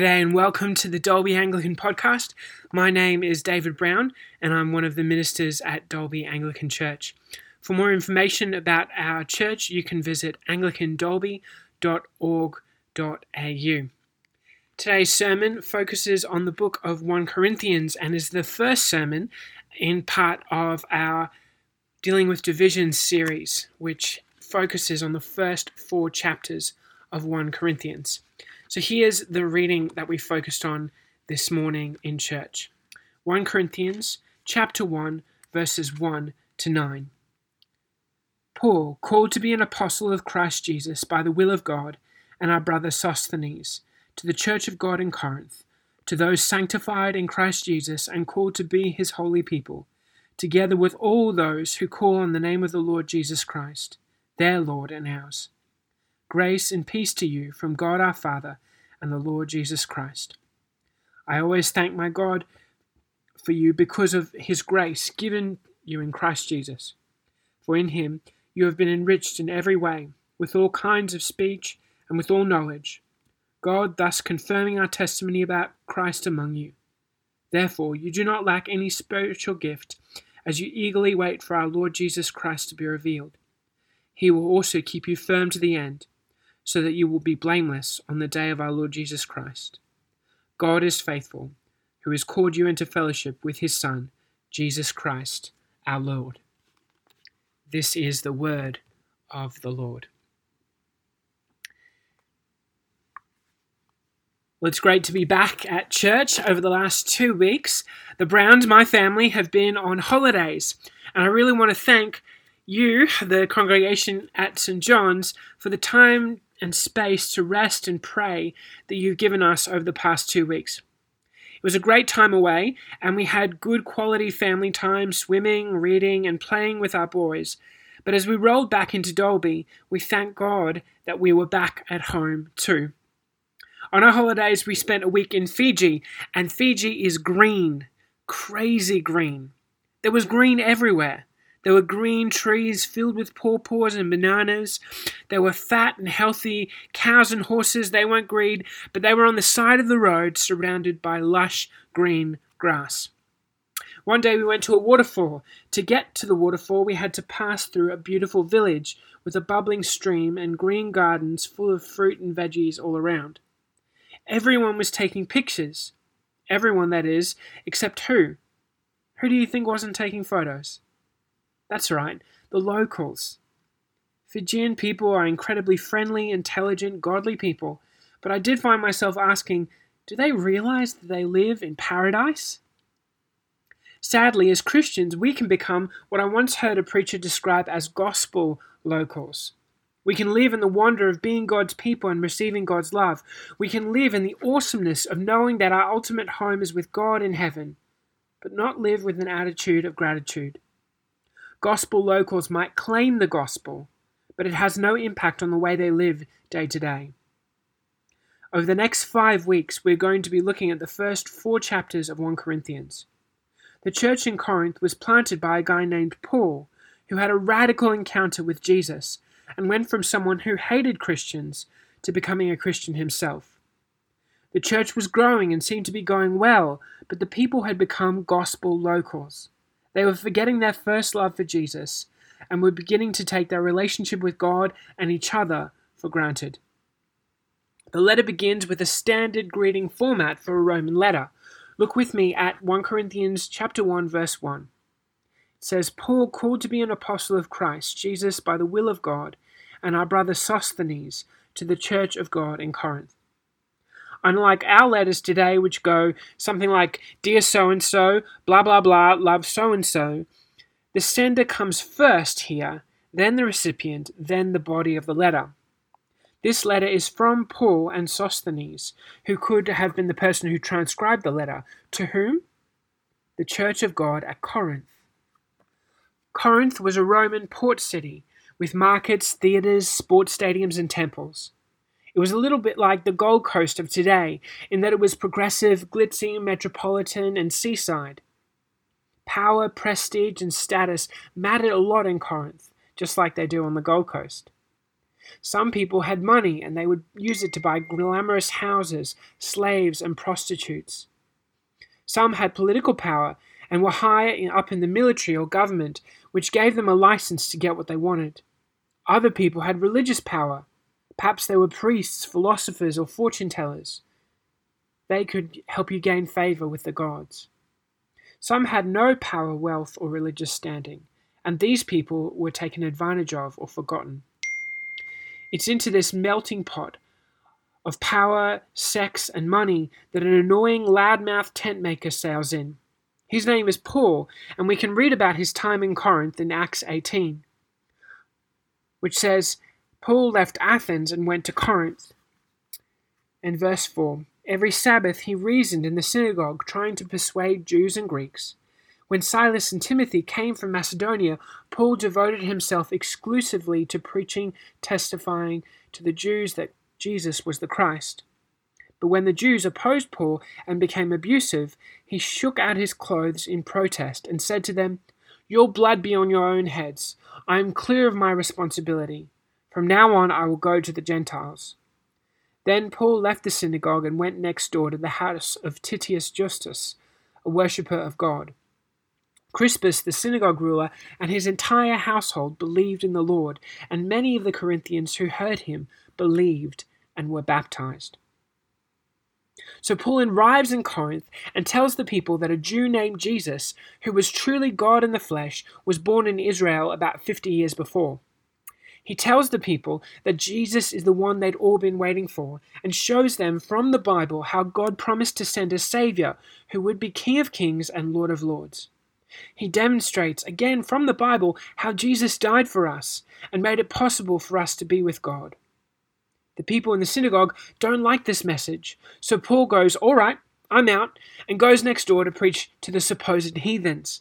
G'day and welcome to the Dalby Anglican Podcast. My name is David Brown and I'm one of the ministers at Dalby Anglican Church. For more information about our church, you can visit anglicandalby.org.au. Today's sermon focuses on the book of 1 Corinthians and is the first sermon in part of our Dealing with Divisions series, which focuses on the first four chapters of 1 Corinthians. So here's the reading that we focused on this morning in church 1 Corinthians chapter 1, verses 1 to 9. Paul, called to be an apostle of Christ Jesus by the will of God, and our brother Sosthenes, to the church of God in Corinth, to those sanctified in Christ Jesus and called to be his holy people, together with all those who call on the name of the Lord Jesus Christ, their Lord and ours. Grace and peace to you from God our Father and the Lord Jesus Christ. I always thank my God for you because of his grace given you in Christ Jesus. For in him you have been enriched in every way, with all kinds of speech and with all knowledge, God thus confirming our testimony about Christ among you. Therefore, you do not lack any spiritual gift as you eagerly wait for our Lord Jesus Christ to be revealed. He will also keep you firm to the end so that you will be blameless on the day of our Lord Jesus Christ. God is faithful, who has called you into fellowship with his Son, Jesus Christ, our Lord. This is the word of the Lord. Well, it's great to be back at church over the last two weeks. The Browns, my family, have been on holidays, and I really want to thank you, the congregation at St. John's, for the time and space to rest and pray that you've given us over the past two weeks. It was a great time away, and we had good quality family time swimming, reading, and playing with our boys. But as we rolled back into Dalby, we thank God that we were back at home too. On our holidays, we spent a week in Fiji, and Fiji is green, crazy green. There was green everywhere. There were green trees filled with pawpaws and bananas. There were fat and healthy cows and horses. They weren't greed, but they were on the side of the road surrounded by lush green grass. One day we went to a waterfall. To get to the waterfall, we had to pass through a beautiful village with a bubbling stream and green gardens full of fruit and veggies all around. Everyone was taking pictures. Everyone, that is, except who? Who do you think wasn't taking photos? That's right, the locals. Fijian people are incredibly friendly, intelligent, godly people, but I did find myself asking, do they realize that they live in paradise? Sadly, as Christians, we can become what I once heard a preacher describe as gospel locals. We can live in the wonder of being God's people and receiving God's love. We can live in the awesomeness of knowing that our ultimate home is with God in heaven, but not live with an attitude of gratitude. Gospel locals might claim the gospel, but it has no impact on the way they live day to day. Over the next five weeks, we're going to be looking at the first four chapters of 1 Corinthians. The church in Corinth was planted by a guy named Paul, who had a radical encounter with Jesus and went from someone who hated Christians to becoming a Christian himself. The church was growing and seemed to be going well, but the people had become gospel locals. They were forgetting their first love for Jesus and were beginning to take their relationship with God and each other for granted. The letter begins with a standard greeting format for a Roman letter. Look with me at 1 Corinthians chapter 1 verse 1. It says Paul called to be an apostle of Christ Jesus by the will of God and our brother Sosthenes to the church of God in Corinth. Unlike our letters today, which go something like, Dear so and so, blah blah blah, love so and so, the sender comes first here, then the recipient, then the body of the letter. This letter is from Paul and Sosthenes, who could have been the person who transcribed the letter. To whom? The Church of God at Corinth. Corinth was a Roman port city with markets, theatres, sports stadiums, and temples. It was a little bit like the Gold Coast of today, in that it was progressive, glitzy, metropolitan, and seaside. Power, prestige, and status mattered a lot in Corinth, just like they do on the Gold Coast. Some people had money and they would use it to buy glamorous houses, slaves, and prostitutes. Some had political power and were higher up in the military or government, which gave them a license to get what they wanted. Other people had religious power. Perhaps they were priests, philosophers, or fortune tellers. They could help you gain favor with the gods. Some had no power, wealth, or religious standing, and these people were taken advantage of or forgotten. It's into this melting pot of power, sex, and money that an annoying loudmouth tent maker sails in. His name is Paul, and we can read about his time in Corinth in Acts 18, which says, Paul left Athens and went to Corinth. And verse 4 Every Sabbath he reasoned in the synagogue, trying to persuade Jews and Greeks. When Silas and Timothy came from Macedonia, Paul devoted himself exclusively to preaching, testifying to the Jews that Jesus was the Christ. But when the Jews opposed Paul and became abusive, he shook out his clothes in protest and said to them, Your blood be on your own heads. I am clear of my responsibility. From now on I will go to the Gentiles. Then Paul left the synagogue and went next door to the house of Titius Justus, a worshipper of God. Crispus, the synagogue ruler, and his entire household believed in the Lord, and many of the Corinthians who heard him believed and were baptized. So Paul arrives in Corinth and tells the people that a Jew named Jesus, who was truly God in the flesh, was born in Israel about 50 years before. He tells the people that Jesus is the one they'd all been waiting for and shows them from the Bible how God promised to send a Savior who would be King of Kings and Lord of Lords. He demonstrates again from the Bible how Jesus died for us and made it possible for us to be with God. The people in the synagogue don't like this message, so Paul goes, All right, I'm out, and goes next door to preach to the supposed heathens.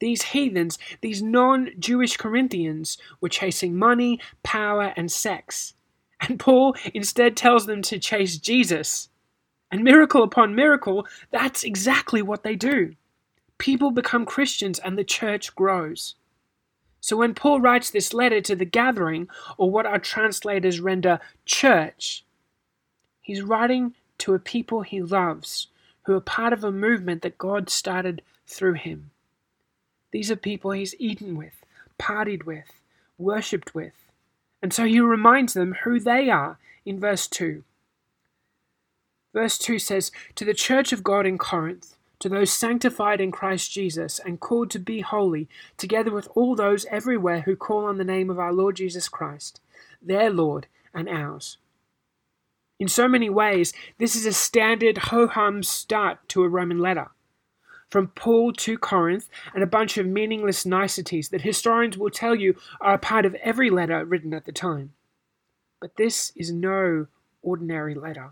These heathens, these non Jewish Corinthians, were chasing money, power, and sex. And Paul instead tells them to chase Jesus. And miracle upon miracle, that's exactly what they do people become Christians and the church grows. So when Paul writes this letter to the gathering, or what our translators render church, he's writing to a people he loves who are part of a movement that God started through him. These are people he's eaten with, partied with, worshipped with. And so he reminds them who they are in verse 2. Verse 2 says, To the church of God in Corinth, to those sanctified in Christ Jesus and called to be holy, together with all those everywhere who call on the name of our Lord Jesus Christ, their Lord and ours. In so many ways, this is a standard ho hum start to a Roman letter. From Paul to Corinth, and a bunch of meaningless niceties that historians will tell you are a part of every letter written at the time. But this is no ordinary letter.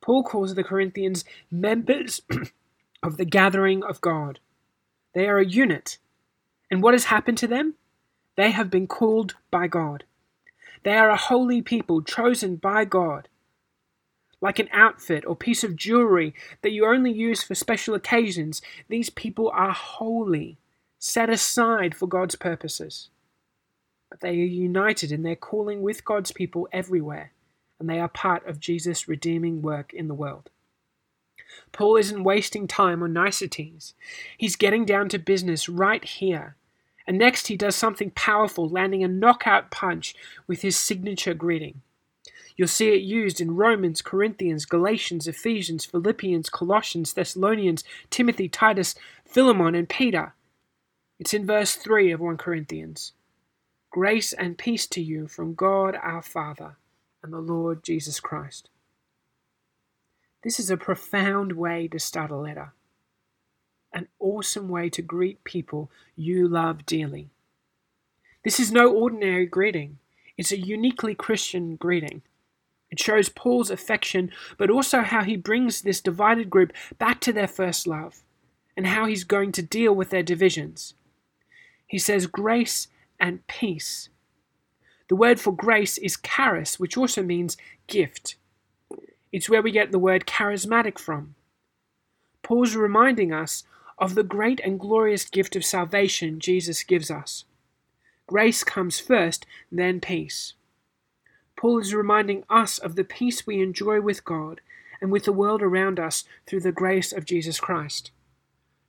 Paul calls the Corinthians members of the gathering of God. They are a unit. And what has happened to them? They have been called by God. They are a holy people chosen by God. Like an outfit or piece of jewelry that you only use for special occasions, these people are holy, set aside for God's purposes. But they are united in their calling with God's people everywhere and they are part of Jesus' redeeming work in the world. Paul isn't wasting time on niceties. He's getting down to business right here. And next, he does something powerful, landing a knockout punch with his signature greeting. You'll see it used in Romans, Corinthians, Galatians, Ephesians, Philippians, Colossians, Thessalonians, Timothy, Titus, Philemon, and Peter. It's in verse 3 of 1 Corinthians. Grace and peace to you from God our Father and the Lord Jesus Christ. This is a profound way to start a letter, an awesome way to greet people you love dearly. This is no ordinary greeting, it's a uniquely Christian greeting. It shows Paul's affection, but also how he brings this divided group back to their first love and how he's going to deal with their divisions. He says, Grace and peace the word for grace is charis, which also means gift. It's where we get the word charismatic from. Paul's reminding us of the great and glorious gift of salvation Jesus gives us. Grace comes first, then peace. Paul is reminding us of the peace we enjoy with God and with the world around us through the grace of Jesus Christ.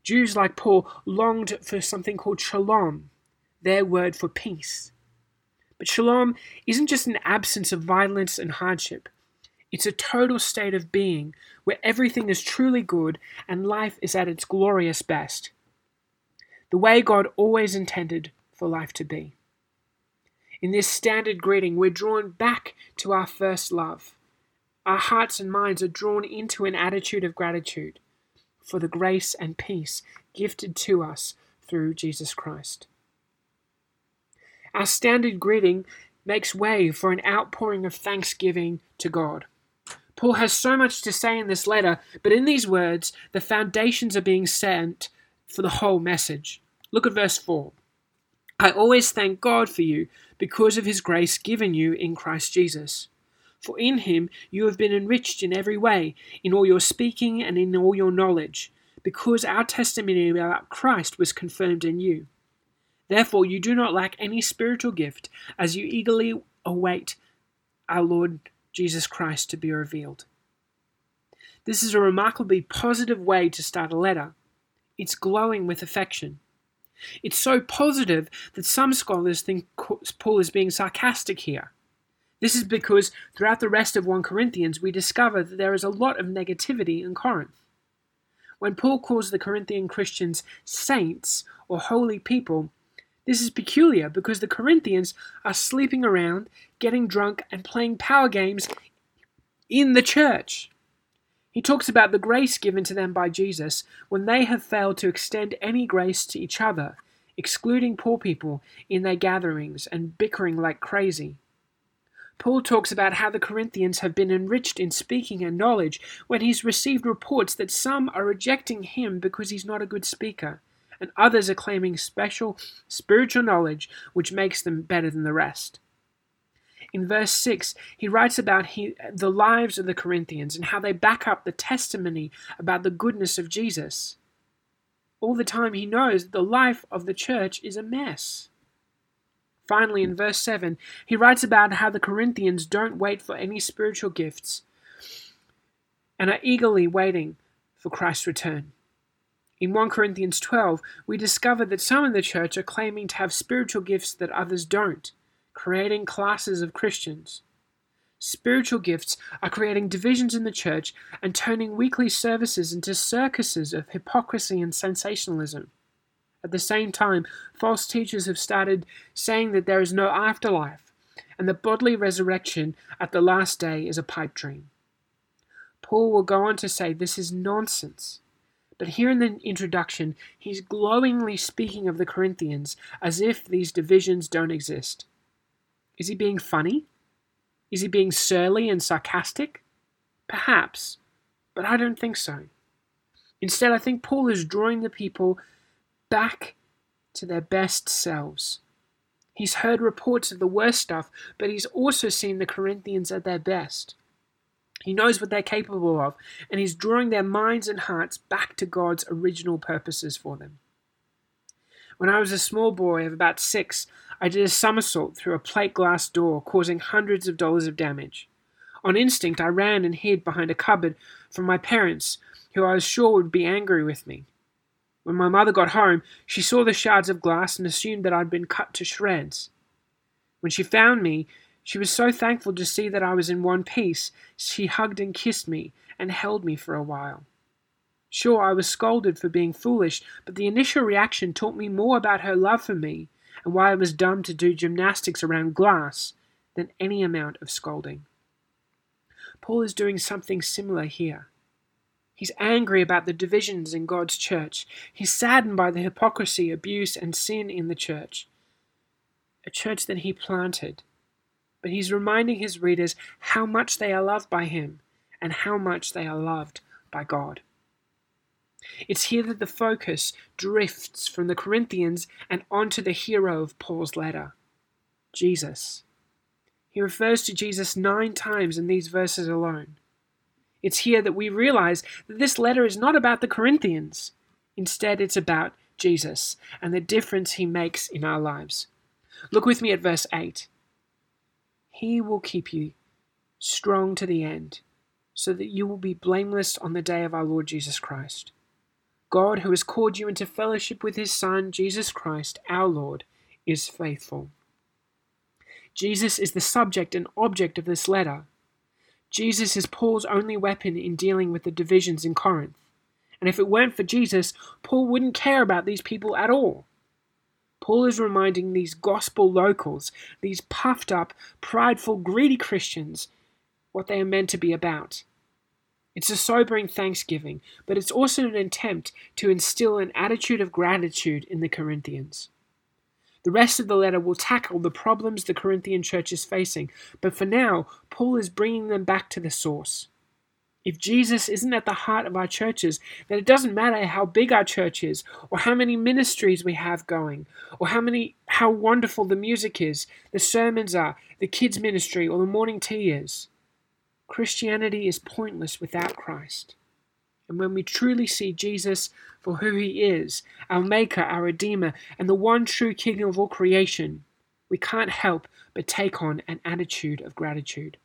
Jews like Paul longed for something called shalom, their word for peace. But shalom isn't just an absence of violence and hardship. It's a total state of being where everything is truly good and life is at its glorious best. The way God always intended for life to be. In this standard greeting, we're drawn back to our first love. Our hearts and minds are drawn into an attitude of gratitude for the grace and peace gifted to us through Jesus Christ. Our standard greeting makes way for an outpouring of thanksgiving to God. Paul has so much to say in this letter, but in these words, the foundations are being set for the whole message. Look at verse 4. I always thank God for you because of his grace given you in Christ Jesus. For in him you have been enriched in every way, in all your speaking and in all your knowledge, because our testimony about Christ was confirmed in you. Therefore, you do not lack any spiritual gift as you eagerly await our Lord Jesus Christ to be revealed. This is a remarkably positive way to start a letter. It's glowing with affection. It's so positive that some scholars think Paul is being sarcastic here. This is because throughout the rest of 1 Corinthians we discover that there is a lot of negativity in Corinth. When Paul calls the Corinthian Christians saints or holy people, this is peculiar because the Corinthians are sleeping around, getting drunk, and playing power games in the church. He talks about the grace given to them by Jesus when they have failed to extend any grace to each other, excluding poor people in their gatherings and bickering like crazy. Paul talks about how the Corinthians have been enriched in speaking and knowledge when he's received reports that some are rejecting him because he's not a good speaker and others are claiming special spiritual knowledge which makes them better than the rest. In verse 6, he writes about he, the lives of the Corinthians and how they back up the testimony about the goodness of Jesus. All the time he knows that the life of the church is a mess. Finally, in verse 7, he writes about how the Corinthians don't wait for any spiritual gifts and are eagerly waiting for Christ's return. In 1 Corinthians 12, we discover that some in the church are claiming to have spiritual gifts that others don't, creating classes of Christians. Spiritual gifts are creating divisions in the church and turning weekly services into circuses of hypocrisy and sensationalism. At the same time, false teachers have started saying that there is no afterlife and the bodily resurrection at the last day is a pipe dream. Paul will go on to say this is nonsense. But here in the introduction, he's glowingly speaking of the Corinthians as if these divisions don't exist. Is he being funny? Is he being surly and sarcastic? Perhaps, but I don't think so. Instead, I think Paul is drawing the people back to their best selves. He's heard reports of the worst stuff, but he's also seen the Corinthians at their best. He knows what they're capable of, and he's drawing their minds and hearts back to God's original purposes for them. When I was a small boy of about six, I did a somersault through a plate glass door, causing hundreds of dollars of damage. On instinct, I ran and hid behind a cupboard from my parents, who I was sure would be angry with me. When my mother got home, she saw the shards of glass and assumed that I'd been cut to shreds. When she found me, she was so thankful to see that I was in one piece, she hugged and kissed me and held me for a while. Sure, I was scolded for being foolish, but the initial reaction taught me more about her love for me and why I was dumb to do gymnastics around glass than any amount of scolding. Paul is doing something similar here. He's angry about the divisions in God's church. He's saddened by the hypocrisy, abuse, and sin in the church. A church that he planted but he's reminding his readers how much they are loved by him and how much they are loved by God. It's here that the focus drifts from the Corinthians and onto the hero of Paul's letter, Jesus. He refers to Jesus nine times in these verses alone. It's here that we realize that this letter is not about the Corinthians. Instead, it's about Jesus and the difference he makes in our lives. Look with me at verse 8. He will keep you strong to the end, so that you will be blameless on the day of our Lord Jesus Christ. God, who has called you into fellowship with his Son, Jesus Christ, our Lord, is faithful. Jesus is the subject and object of this letter. Jesus is Paul's only weapon in dealing with the divisions in Corinth. And if it weren't for Jesus, Paul wouldn't care about these people at all. Paul is reminding these gospel locals, these puffed up, prideful, greedy Christians, what they are meant to be about. It's a sobering thanksgiving, but it's also an attempt to instill an attitude of gratitude in the Corinthians. The rest of the letter will tackle the problems the Corinthian church is facing, but for now, Paul is bringing them back to the source. If Jesus isn't at the heart of our churches, then it doesn't matter how big our church is, or how many ministries we have going, or how many how wonderful the music is, the sermons are, the kids ministry, or the morning tea is. Christianity is pointless without Christ. And when we truly see Jesus for who he is, our Maker, our Redeemer, and the one true King of all creation, we can't help but take on an attitude of gratitude.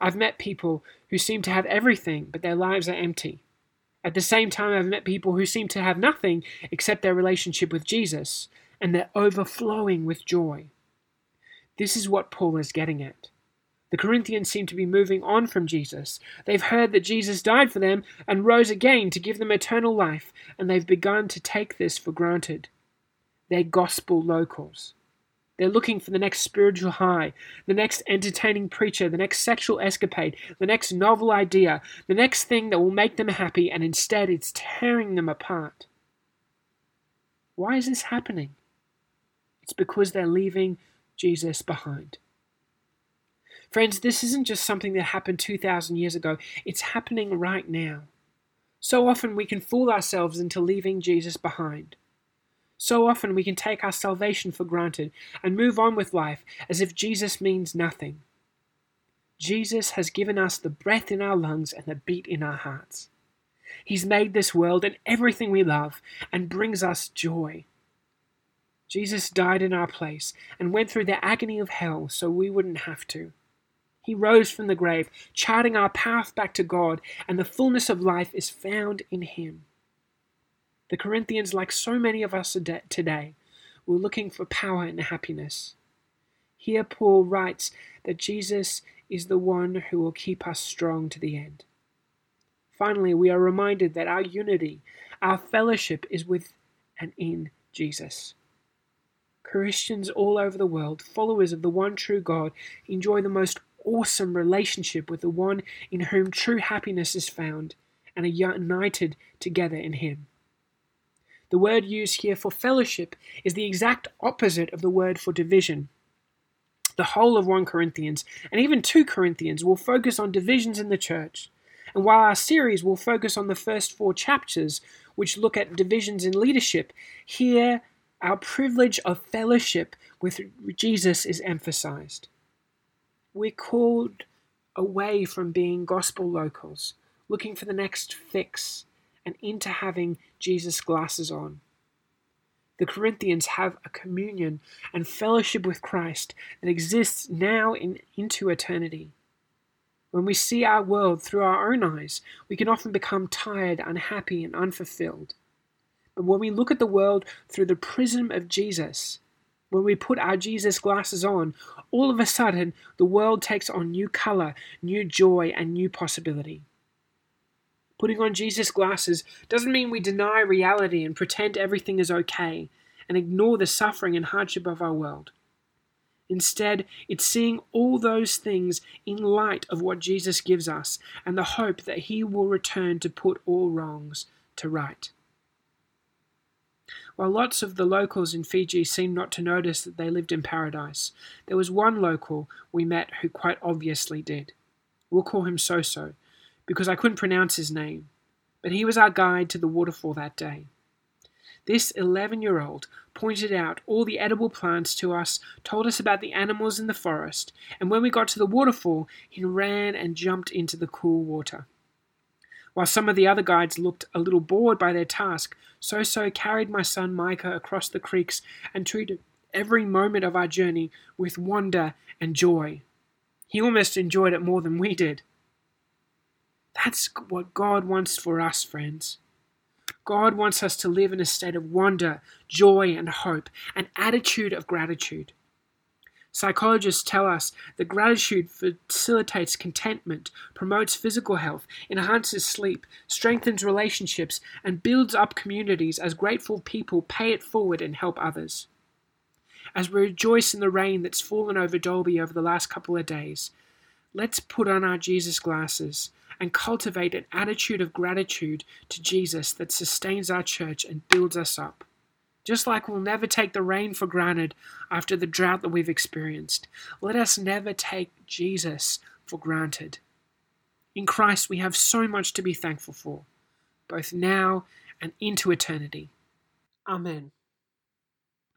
I've met people who seem to have everything, but their lives are empty. At the same time, I've met people who seem to have nothing except their relationship with Jesus, and they're overflowing with joy. This is what Paul is getting at. The Corinthians seem to be moving on from Jesus. They've heard that Jesus died for them and rose again to give them eternal life, and they've begun to take this for granted. They're gospel locals. They're looking for the next spiritual high, the next entertaining preacher, the next sexual escapade, the next novel idea, the next thing that will make them happy, and instead it's tearing them apart. Why is this happening? It's because they're leaving Jesus behind. Friends, this isn't just something that happened 2,000 years ago, it's happening right now. So often we can fool ourselves into leaving Jesus behind. So often we can take our salvation for granted and move on with life as if Jesus means nothing. Jesus has given us the breath in our lungs and the beat in our hearts. He's made this world and everything we love and brings us joy. Jesus died in our place and went through the agony of hell so we wouldn't have to. He rose from the grave, charting our path back to God, and the fullness of life is found in Him. The Corinthians, like so many of us today, were looking for power and happiness. Here, Paul writes that Jesus is the one who will keep us strong to the end. Finally, we are reminded that our unity, our fellowship is with and in Jesus. Christians all over the world, followers of the one true God, enjoy the most awesome relationship with the one in whom true happiness is found and are united together in Him. The word used here for fellowship is the exact opposite of the word for division. The whole of 1 Corinthians and even 2 Corinthians will focus on divisions in the church. And while our series will focus on the first four chapters, which look at divisions in leadership, here our privilege of fellowship with Jesus is emphasized. We're called away from being gospel locals, looking for the next fix, and into having Jesus' glasses on. The Corinthians have a communion and fellowship with Christ that exists now and into eternity. When we see our world through our own eyes, we can often become tired, unhappy, and unfulfilled. But when we look at the world through the prism of Jesus, when we put our Jesus glasses on, all of a sudden the world takes on new color, new joy, and new possibility. Putting on Jesus glasses doesn't mean we deny reality and pretend everything is okay and ignore the suffering and hardship of our world. Instead, it's seeing all those things in light of what Jesus gives us and the hope that He will return to put all wrongs to right. While lots of the locals in Fiji seemed not to notice that they lived in paradise, there was one local we met who quite obviously did. We'll call him Soso, because I couldn't pronounce his name, but he was our guide to the waterfall that day. This 11 year old pointed out all the edible plants to us, told us about the animals in the forest, and when we got to the waterfall, he ran and jumped into the cool water. While some of the other guides looked a little bored by their task, So So carried my son Micah across the creeks and treated every moment of our journey with wonder and joy. He almost enjoyed it more than we did. That's what God wants for us, friends. God wants us to live in a state of wonder, joy, and hope, an attitude of gratitude. Psychologists tell us that gratitude facilitates contentment, promotes physical health, enhances sleep, strengthens relationships, and builds up communities as grateful people pay it forward and help others. As we rejoice in the rain that's fallen over Dalby over the last couple of days, let's put on our Jesus glasses and cultivate an attitude of gratitude to Jesus that sustains our church and builds us up. Just like we'll never take the rain for granted after the drought that we've experienced, let us never take Jesus for granted. In Christ, we have so much to be thankful for, both now and into eternity. Amen.